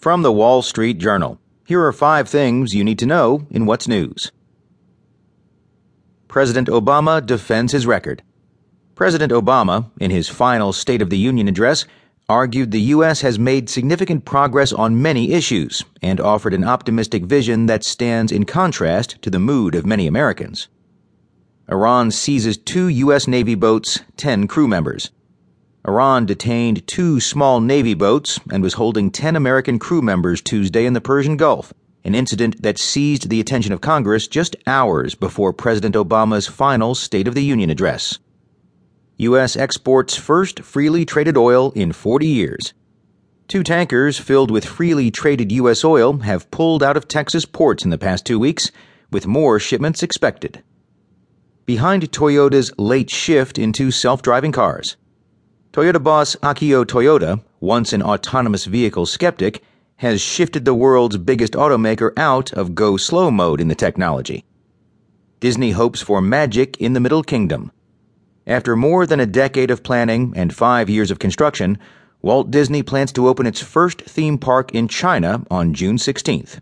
From the Wall Street Journal, here are five things you need to know in what's news. President Obama defends his record. President Obama, in his final State of the Union address, argued the U.S. has made significant progress on many issues and offered an optimistic vision that stands in contrast to the mood of many Americans. Iran seizes two U.S. Navy boats, 10 crew members. Iran detained two small Navy boats and was holding 10 American crew members Tuesday in the Persian Gulf, an incident that seized the attention of Congress just hours before President Obama's final State of the Union address. U.S. exports first freely traded oil in 40 years. Two tankers filled with freely traded U.S. oil have pulled out of Texas ports in the past two weeks, with more shipments expected. Behind Toyota's late shift into self driving cars. Toyota boss Akio Toyoda, once an autonomous vehicle skeptic, has shifted the world's biggest automaker out of go slow mode in the technology. Disney hopes for magic in the Middle Kingdom. After more than a decade of planning and five years of construction, Walt Disney plans to open its first theme park in China on June 16th.